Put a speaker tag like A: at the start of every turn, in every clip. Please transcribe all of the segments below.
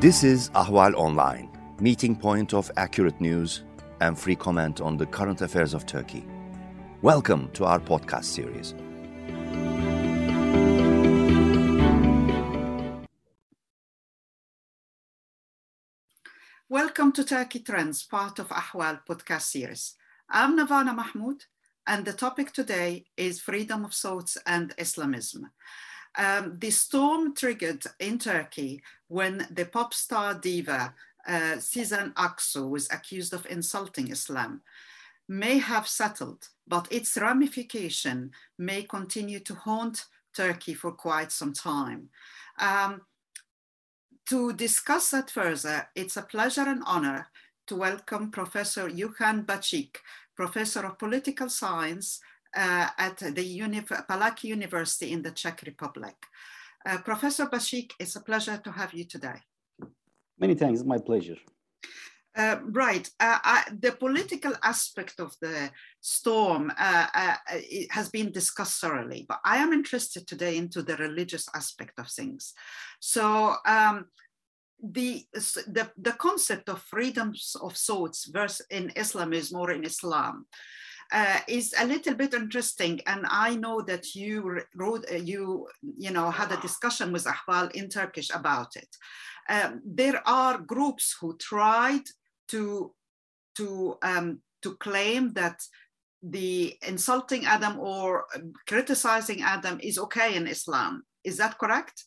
A: This is Ahval Online, meeting point of accurate news and free comment on the current affairs of Turkey. Welcome to our podcast series.
B: Welcome to Turkey Trends, part of Ahval podcast series. I'm Nervana Mahmoud, and the topic today is freedom of thoughts and Islamism. Um, the storm triggered in Turkey when the pop star diva uh, Sezen Aksu was accused of insulting Islam may have settled, but its ramification may continue to haunt Turkey for quite some time. Um, to discuss that further, it's a pleasure and honor to welcome Professor Gökhan Bacik, Professor of Political Science uh, at the Uni Palacký University in the Czech Republic. Uh, Professor Bacik, it's a pleasure to have you today.
C: Many thanks, my pleasure.
B: Uh, right, uh, I, the political aspect of the storm uh, uh has been discussed thoroughly, but I am interested today into the religious aspect of things. So um, the, the, the concept of freedoms of thoughts versus in Islamism or in Islam uh, is a little bit interesting. And I know that you wrote, uh, you, you know, had a discussion with Ahval in Turkish about it. Um, there are groups who tried to, to, um, to claim that the insulting Adam or criticizing Adam is okay in Islam. Is that correct?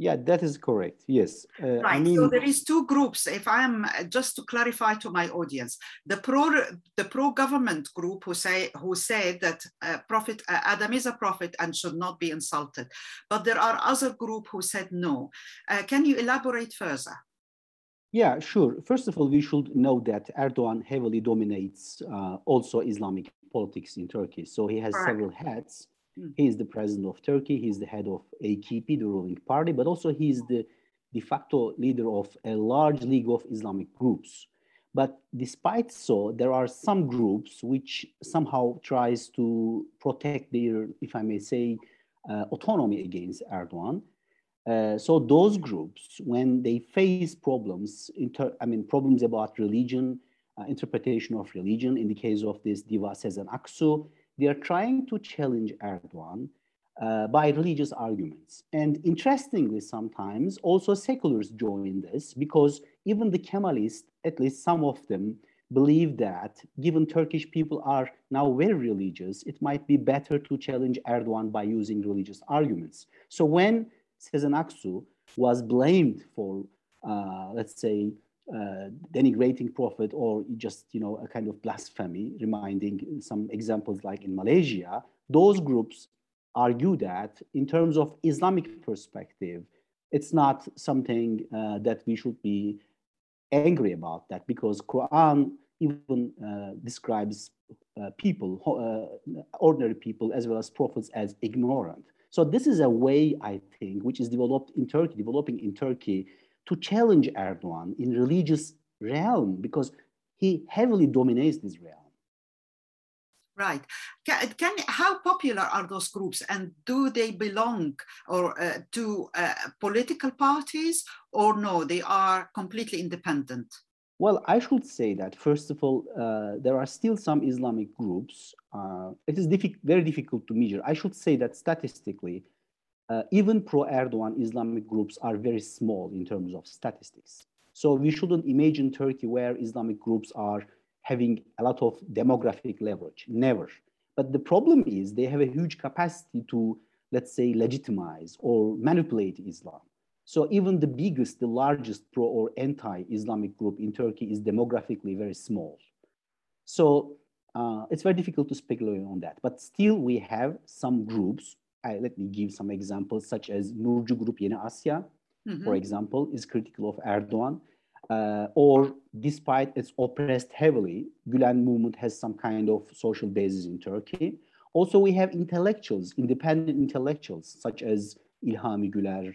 C: Yeah, that is correct. Yes.
B: Uh, right. I mean, so there is two groups. If I'm uh, just to clarify to my audience, the pro the pro government group who say who said that uh, prophet uh, Adam is a prophet and should not be insulted, but there are other group who said no. Uh, can you elaborate further?
C: Yeah, sure. First of all, we should know that Erdogan heavily dominates uh, also Islamic politics in Turkey. So he has several hats. Mm. He is the president of Turkey. He's the head of AKP, the ruling party, but also he's the de facto leader of a large league of Islamic groups. But despite so, there are some groups which somehow tries to protect their, if I may say, uh, autonomy against Erdogan. Uh, so those groups, when they face problems, inter- I mean problems about religion, uh, interpretation of religion, in the case of this Diva Sezen Aksu, they are trying to challenge Erdogan uh, by religious arguments. And interestingly, sometimes also seculars join this because even the Kemalists, at least some of them, believe that given Turkish people are now very religious, it might be better to challenge Erdogan by using religious arguments. So when Sezen Aksu was blamed for, uh, let's say, uh, denigrating prophet or just you know a kind of blasphemy reminding some examples like in malaysia those groups argue that in terms of islamic perspective it's not something uh, that we should be angry about that because quran even uh, describes uh, people uh, ordinary people as well as prophets as ignorant. So this is a way i think which is developed in turkey developing in turkey to challenge Erdogan in religious realm because he heavily dominates this realm.
B: Right. Can, can, how popular are those groups and do they belong or uh, to uh, political parties or no, they are completely independent?
C: Well, I should say that first of all, uh, there are still some Islamic groups. Uh, it is diffi very difficult to measure. I should say that statistically, uh, even pro-Erdogan Islamic groups are very small in terms of statistics. So we shouldn't imagine Turkey where Islamic groups are having a lot of demographic leverage, never. But the problem is they have a huge capacity to, let's say, legitimize or manipulate Islam. So even the biggest, the largest pro or anti-Islamic group in Turkey is demographically very small. So uh, it's very difficult to speculate on that. But still we have some groups I, let me give some examples, such as Nurcu Group Yeni Asya, mm-hmm. for example, is critical of Erdogan. Uh, or despite its oppressed heavily, Gülen movement has some kind of social basis in Turkey. Also, we have intellectuals, independent intellectuals, such as Ilhami Güler,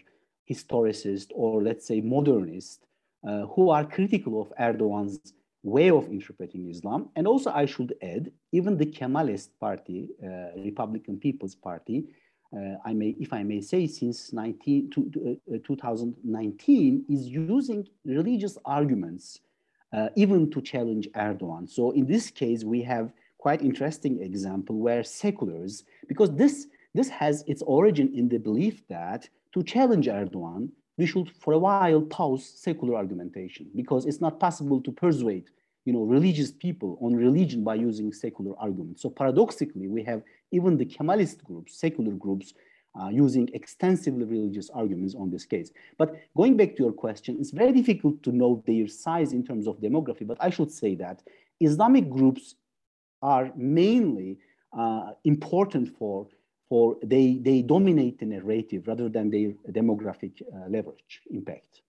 C: historicist, or let's say modernist, uh, who are critical of Erdogan's way of interpreting Islam. And also, I should add, even the Kemalist Party, uh, Republican People's Party, I may, if I may say, since 19, to, uh, 2019 is using religious arguments uh, even to challenge Erdogan. So in this case, we have quite interesting example where seculars, because this, this has its origin in the belief that to challenge Erdogan, we should for a while pause secular argumentation because it's not possible to persuade you know, religious people on religion by using secular arguments. So paradoxically, we have even the Kemalist groups, secular groups, uh, using extensively religious arguments on this case. But going back to your question, it's very difficult to know their size in terms of demography, but I should say that Islamic groups are mainly uh, important for, for they, they dominate the narrative rather than their demographic uh, leverage impact.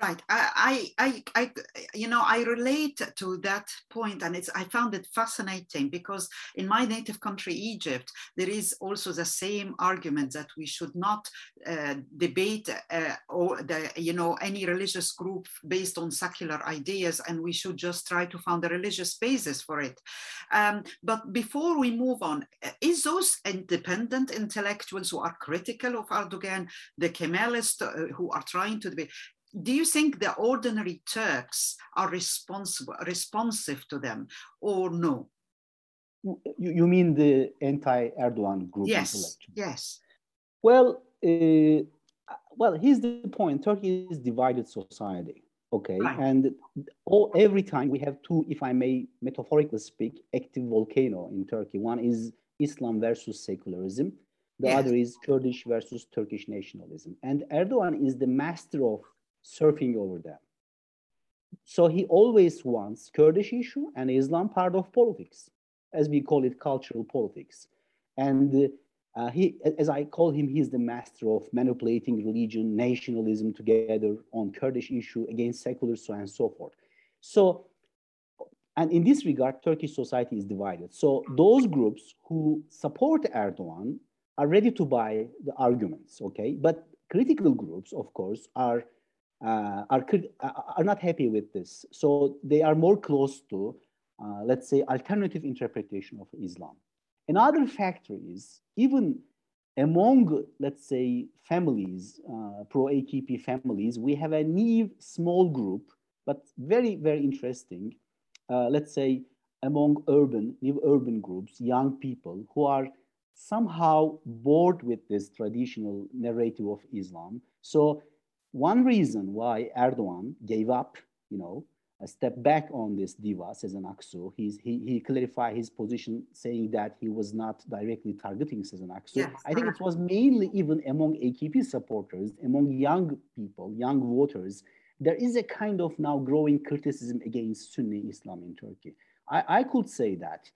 B: Right. I, I, I, you know, I relate to that point, and it's. I found it fascinating because in my native country, Egypt, there is also the same argument that we should not uh, debate uh, or the, you know, any religious group based on secular ideas, and we should just try to find a religious basis for it. Um, but before we move on, is those independent intellectuals who are critical of Erdogan, the Kemalists uh, who are trying to debate? Do you think the ordinary Turks are responsible, responsive to them or no?
C: You, you mean the anti-Erdogan group?
B: Yes, yes.
C: Well, uh, well, here's the point. Turkey is a divided society, okay? Right. And all, every time we have two, if I may metaphorically speak, active volcano in Turkey. One is Islam versus secularism. The yes. other is Kurdish versus Turkish nationalism. And Erdogan is the master of surfing over them. So he always wants Kurdish issue and Islam part of politics, as we call it cultural politics. And uh, he, as I call him, he's the master of manipulating religion, nationalism together on Kurdish issue against secular, so and so forth. So, and in this regard, Turkish society is divided. So those groups who support Erdogan are ready to buy the arguments, okay? But critical groups, of course, are uh, are, uh, are not happy with this. So they are more close to, uh, let's say, alternative interpretation of Islam. Another factor is even among, let's say, families, uh, pro-AKP families, we have a new small group, but very, very interesting, uh, let's say, among urban, new urban groups, young people who are somehow bored with this traditional narrative of Islam. So one reason why Erdogan gave up, you know, a step back on this diva, Sezen Aksu, he's, he, he clarified his position saying that he was not directly targeting Sezen Aksu. Yes, I think it was mainly even among AKP supporters, among young people, young voters, there is a kind of now growing criticism against Sunni Islam in Turkey. I, I could say that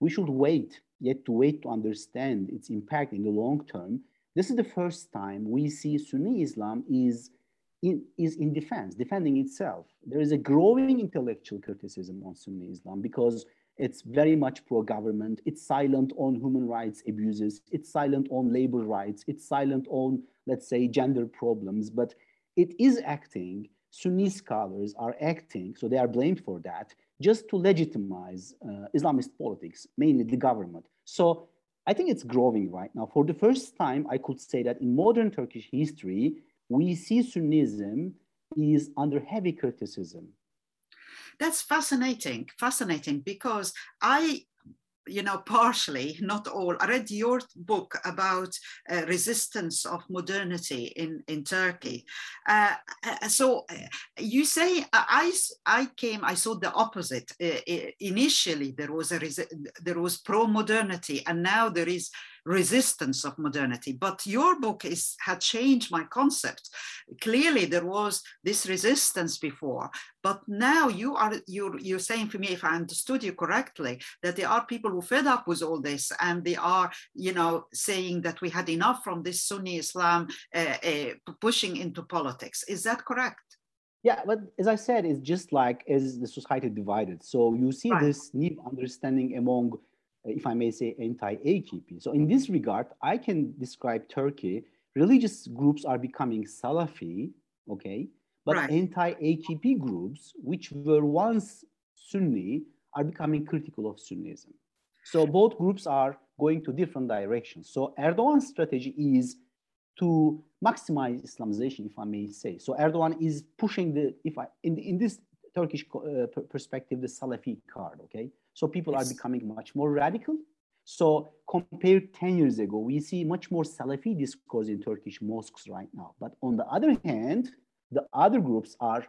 C: we should wait, yet to wait to understand its impact in the long term this is the first time we see Sunni Islam is in, is in defense, defending itself. There is a growing intellectual criticism on Sunni Islam because it's very much pro-government. It's silent on human rights abuses. It's silent on labor rights. It's silent on, let's say, gender problems. But it is acting. Sunni scholars are acting, so they are blamed for that, just to legitimize uh, Islamist politics, mainly the government. So I think it's growing right now. For the first time, I could say that in modern Turkish history, we see Sunnism is under heavy criticism.
B: That's fascinating, fascinating, because I you know, partially, not all. I read your book about uh, resistance of modernity in, in Turkey. Uh, uh so uh, you say, I, I came, I saw the opposite. Uh, initially, there was, a there was pro-modernity and now there is resistance of modernity. But your book is had changed my concept. Clearly, there was this resistance before, but now you are you're you're saying for me, if I understood you correctly, that there are people who fed up with all this and they are, you know, saying that we had enough from this Sunni Islam uh, uh, pushing into politics. Is that correct?
C: Yeah, but as I said, it's just like as the society divided. So you see right. this new understanding among Uh, if I may say, anti-AKP. So in this regard, I can describe Turkey, religious groups are becoming Salafi, okay? But right. anti-AKP groups, which were once Sunni, are becoming critical of Sunnism. So both groups are going to different directions. So Erdogan's strategy is to maximize Islamization, if I may say. So Erdogan is pushing the, if I, in, in this Turkish uh, perspective, the Salafi card, okay? So people yes. are becoming much more radical. So compared 10 years ago, we see much more Salafi discourse in Turkish mosques right now. But on the other hand, the other groups are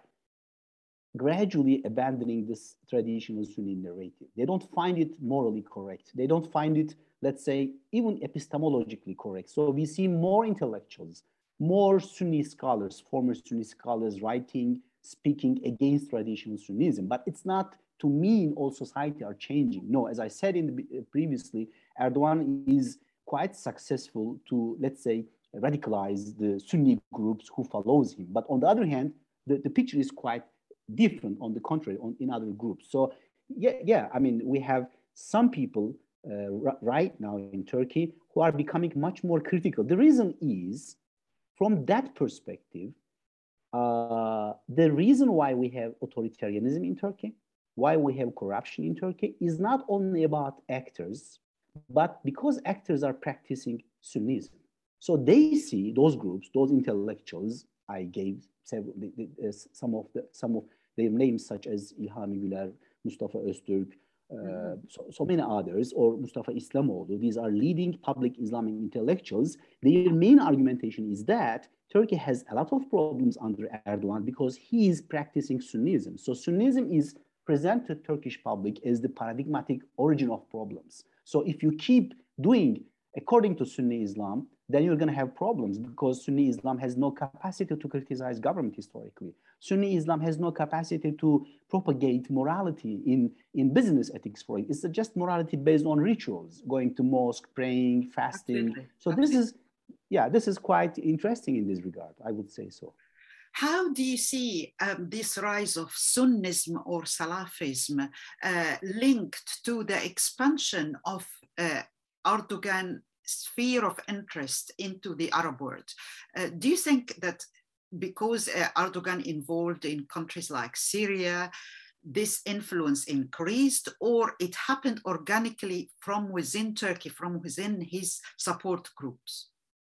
C: gradually abandoning this traditional Sunni narrative. They don't find it morally correct. They don't find it, let's say, even epistemologically correct. So we see more intellectuals, more Sunni scholars, former Sunni scholars writing, speaking against traditional Sunnism. But it's not to mean all society are changing. No, as I said in the, uh, previously, Erdogan is quite successful to, let's say, radicalize the Sunni groups who follows him. But on the other hand, the, the picture is quite different on the contrary on, in other groups. So yeah, yeah, I mean, we have some people uh, right now in Turkey who are becoming much more critical. The reason is, from that perspective, uh, the reason why we have authoritarianism in Turkey, why we have corruption in Turkey, is not only about actors, but because actors are practicing Sunnism. So they see those groups, those intellectuals. I gave several, uh, some of the some of their names such as Ilhami Güler, Mustafa Öztürk, so, so, many others, or Mustafa Islamoğlu. These are leading public Islamic intellectuals. Their main argumentation is that Turkey has a lot of problems under Erdogan because he is practicing Sunnism. So Sunnism is presented to Turkish public as the paradigmatic origin of problems. So if you keep doing according to Sunni Islam, then you're going to have problems because Sunni Islam has no capacity to criticize government historically. Sunni Islam has no capacity to propagate morality in, in business ethics for it. It's just morality based on rituals, going to mosque, praying, fasting. Absolutely. So Absolutely. this is, yeah, this is quite interesting in this regard, I would say so.
B: How do you see um, this rise of Sunnism or Salafism uh, linked to the expansion of uh, Erdogan sphere of interest into the Arab world. Uh, do you think that because uh, Erdogan involved in countries like Syria, this influence increased, or it happened organically from within Turkey, from within his support groups?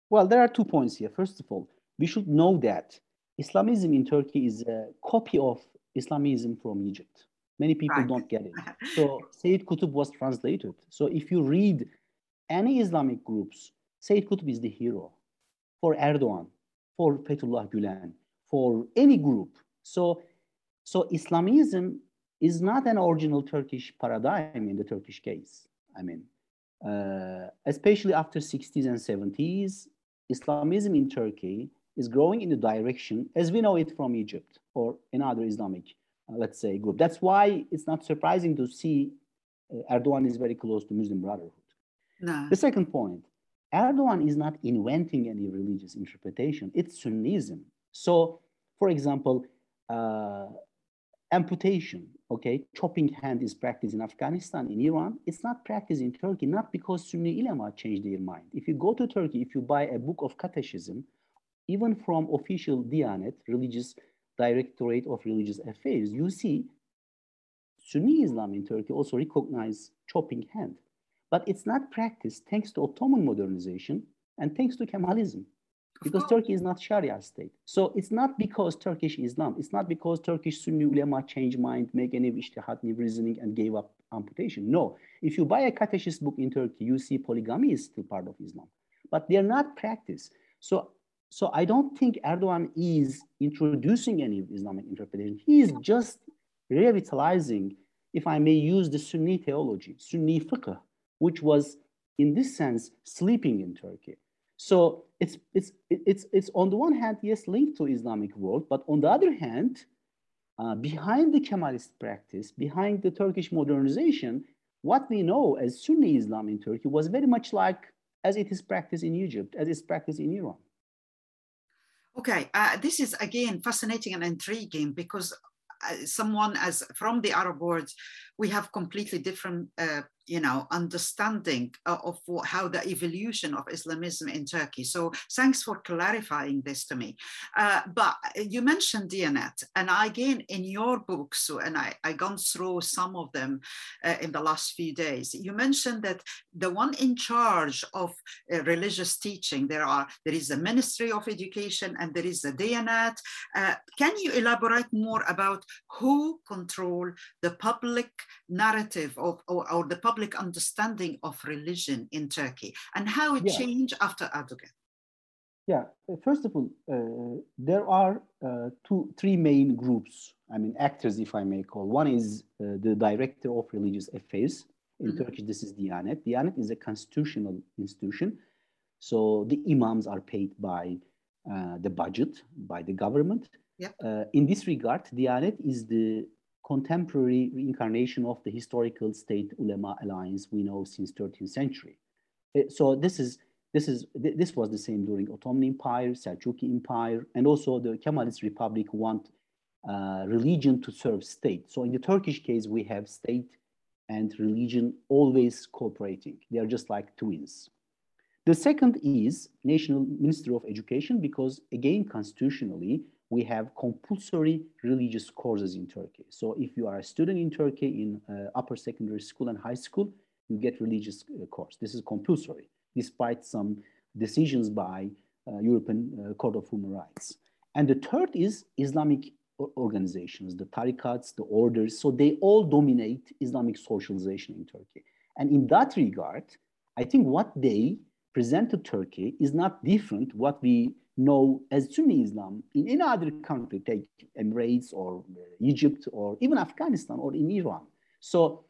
C: Well, there are two points here. First of all, we should know that Islamism in Turkey is a copy of Islamism from Egypt. Many people right. don't get it. So Sayyid Qutb was translated. So if you read any Islamic groups, Sayyid Qutb is the hero for Erdogan, for Fethullah Gulen, for any group. So, so Islamism is not an original Turkish paradigm in the Turkish case. I mean, uh, especially after 60s and 70s, Islamism in Turkey is growing in the direction as we know it from Egypt or another Islamic, uh, let's say, group. That's why it's not surprising to see uh, Erdogan is very close to Muslim Brotherhood. No. The second point, Erdogan is not inventing any religious interpretation, it's Sunnism. So, for example, uh, amputation, okay, chopping hand is practiced in Afghanistan, in Iran. It's not practiced in Turkey, not because Sunni ulama changed their mind. If you go to Turkey, if you buy a book of catechism, even from official Diyanet, religious directorate of religious affairs, you see Sunni Islam in Turkey also recognize chopping hand. But it's not practiced thanks to Ottoman modernization and thanks to Kemalism, because Turkey is not Sharia state. So it's not because Turkish Islam, it's not because Turkish Sunni ulama changed mind, make any ijtihad, new reasoning, and gave up amputation. No, if you buy a catechist book in Turkey, you see polygamy is still part of Islam, but they're not practiced. So, so I don't think Erdogan is introducing any Islamic interpretation. He is just revitalizing, if I may use the Sunni theology, Sunni fiqh, which was in this sense sleeping in Turkey. So it's, it's, it's, it's on the one hand, yes, linked to Islamic world, but on the other hand, uh, behind the Kemalist practice, behind the Turkish modernization, what we know as Sunni Islam in Turkey was very much like as it is practiced in Egypt, as it's practiced in Iran.
B: Okay, uh, this is again fascinating and intriguing because uh, someone as from the Arab world we have completely different uh, you know, understanding of what, how the evolution of Islamism in Turkey. So thanks for clarifying this to me. Uh, but you mentioned Diyanet, and again in your books, and I, I gone through some of them uh, in the last few days. You mentioned that the one in charge of uh, religious teaching, there are there is a Ministry of Education and there is a Diyanet. Uh, can you elaborate more about who control the public narrative of, or, or the public understanding of religion in Turkey and how it yeah. changed after Erdogan?
C: Yeah, uh, first of all, uh, there are uh, two, three main groups, I mean, actors, if I may call. One is uh, the Director of Religious Affairs. In mm-hmm. Turkish, this is Diyanet. Diyanet is a constitutional institution. So the imams are paid by uh, the budget, by the government. Yep. Uh, in this regard, Diyanet is the contemporary reincarnation of the historical state ulema alliance we know since 13th century. Uh, so this is this is this was the same during Ottoman Empire, Seljuki Empire, and also the Kemalist Republic want uh, religion to serve state. So in the Turkish case, we have state and religion always cooperating. They are just like twins. The second is National Ministry of Education, because again, constitutionally, we have compulsory religious courses in Turkey. So if you are a student in Turkey in uh, upper secondary school and high school, you get religious uh, course. This is compulsory, despite some decisions by uh, European uh, Court of Human Rights. And the third is Islamic organizations, the tarikats, the orders. So they all dominate Islamic socialization in Turkey. And in that regard, I think what they present to Turkey is not different what we know as Sunni Islam in any other country, take Emirates or uh, Egypt or even Afghanistan or in Iran. So,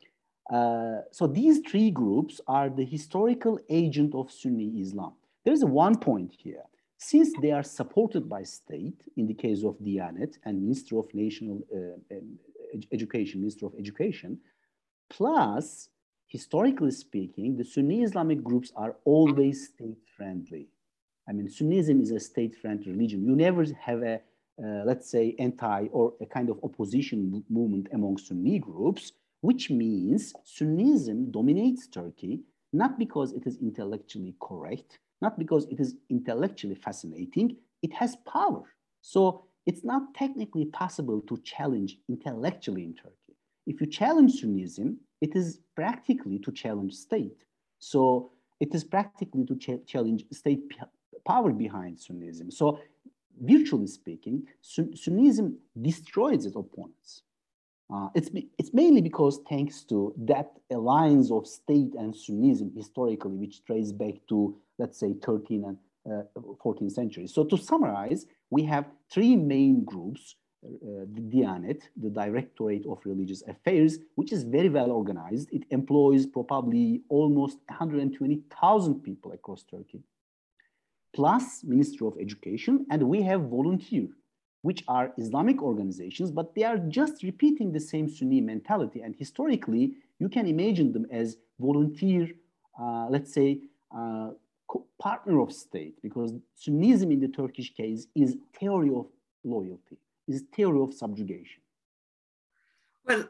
C: uh, so these three groups are the historical agent of Sunni Islam. There is one point here. Since they are supported by state, in the case of Diyanet and Minister of National uh, um, Education, Minister of Education, plus, historically speaking, the Sunni Islamic groups are always state friendly. I mean, Sunnism is a state-friendly religion. You never have a, uh, let's say, anti or a kind of opposition movement among Sunni groups, which means Sunnism dominates Turkey, not because it is intellectually correct, not because it is intellectually fascinating, it has power. So it's not technically possible to challenge intellectually in Turkey. If you challenge Sunnism, it is practically to challenge state. So it is practically to ch challenge state power behind Sunnism. So virtually speaking, Sunnism destroys its opponents. Uh, it's, it's mainly because thanks to that alliance of state and Sunnism historically, which traces back to, let's say, 13th and uh, 14th century. So to summarize, we have three main groups, uh, the Diyanet, the Directorate of Religious Affairs, which is very well organized. It employs probably almost 120,000 people across Turkey plus Ministry of Education, and we have volunteer, which are Islamic organizations, but they are just repeating the same Sunni mentality. And historically, you can imagine them as volunteer, uh, let's say, uh, partner of state, because Sunnism in the Turkish case is theory of loyalty, is theory of subjugation.
B: Well,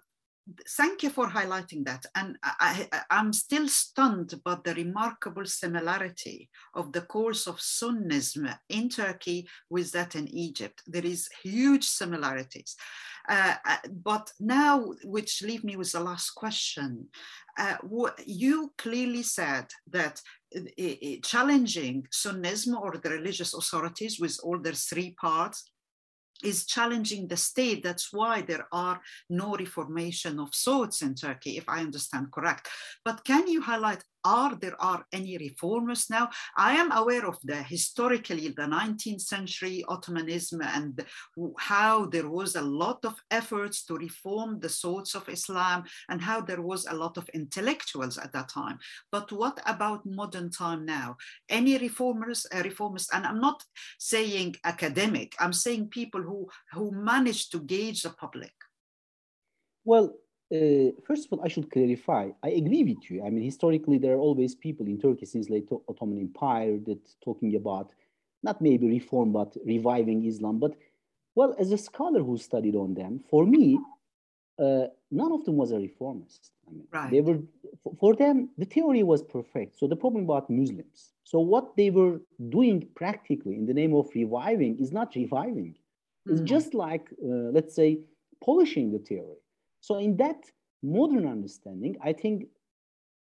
B: thank you for highlighting that. And I, am still stunned by the remarkable similarity of the course of Sunnism in Turkey with that in Egypt. There is huge similarities. Uh, uh but now, which leave me with the last question, uh, you clearly said that uh, challenging Sunnism or the religious authorities with all their three parts is challenging the state. That's why there are no reformation of sorts in Turkey, if I understand correct. But can you highlight are there are any reformers now? I am aware of the historically the 19th century Ottomanism and how there was a lot of efforts to reform the thoughts of Islam and how there was a lot of intellectuals at that time. But what about modern time now? Any reformers, uh, reformers, and I'm not saying academic, I'm saying people who, who managed to gauge the public.
C: Well, uh, first of all, I should clarify. I agree with you. I mean, historically, there are always people in Turkey since late Ottoman Empire that talking about not maybe reform, but reviving Islam. But well, as a scholar who studied on them, for me, uh, none of them was a reformist. I mean,
B: right.
C: They were for them the theory was perfect. So the problem about Muslims. So what they were doing practically in the name of reviving is not reviving. Mm-hmm. It's just like uh, let's say polishing the theory. So in that modern understanding, I think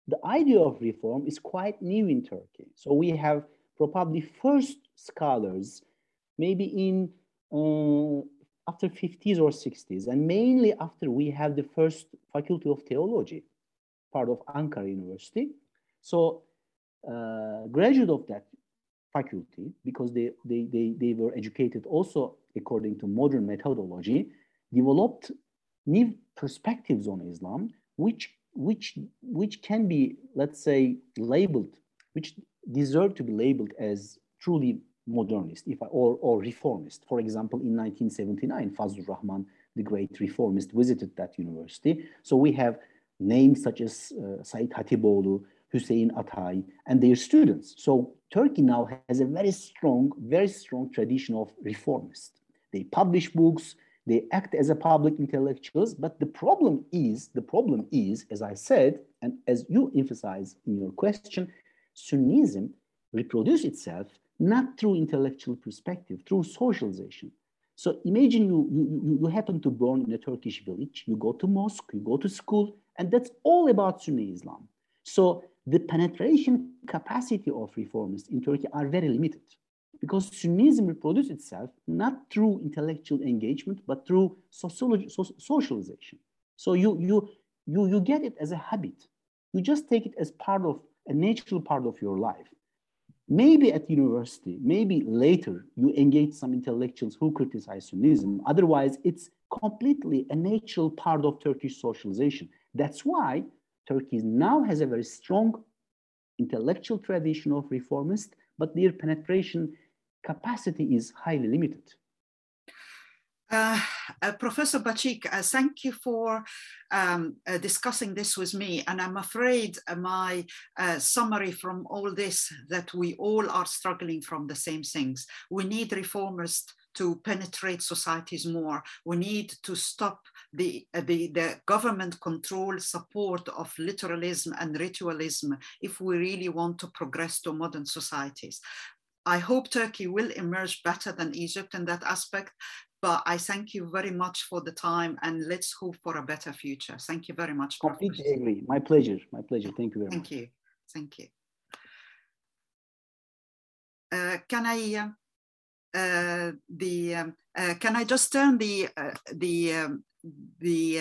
C: the idea of reform is quite new in Turkey. So we have probably first scholars, maybe in uh, after 50s or 60s, and mainly after we have the first faculty of theology, part of Ankara University. So uh, graduate of that faculty, because they, they, they, they were educated also according to modern methodology, developed new perspectives on Islam, which, which, which can be, let's say, labeled, which deserve to be labeled as truly modernist if I, or, or reformist. For example, in 1979, Fazlur Rahman, the great reformist, visited that university. So we have names such as uh, Said Hatiboğlu, Hussein Atay, and their students. So Turkey now has a very strong, very strong tradition of reformists. They publish books, they act as a public intellectuals, but the problem is, the problem is, as I said, and as you emphasize in your question, Sunnism reproduce itself not through intellectual perspective, through socialization. So imagine you, you, you happen to born in a Turkish village, you go to mosque, you go to school, and that's all about Sunni Islam. So the penetration capacity of reformists in Turkey are very limited because Sunnism reproduces itself not through intellectual engagement, but through sociology, so, socialization. So you, you, you, you get it as a habit. You just take it as part of a natural part of your life. Maybe at university, maybe later you engage some intellectuals who criticize Sunnism. Otherwise, it's completely a natural part of Turkish socialization. That's why Turkey now has a very strong intellectual tradition of reformists, but their penetration capacity is highly limited.
B: Uh, uh, Professor Bacik, uh, thank you for um, uh, discussing this with me. And I'm afraid uh, my uh, summary from all this that we all are struggling from the same things. We need reformers to penetrate societies more. We need to stop the, the, the government control support of literalism and ritualism if we really want to progress to modern societies. I hope Turkey will emerge better than Egypt in that aspect. But I thank you very much for the time and let's hope for a better future. Thank you very much.
C: Completely agree. My pleasure. My pleasure. Thank you very
B: thank
C: much.
B: Thank you. Thank you. Uh, can I uh, uh, the um, uh, can I just turn the uh, the um, the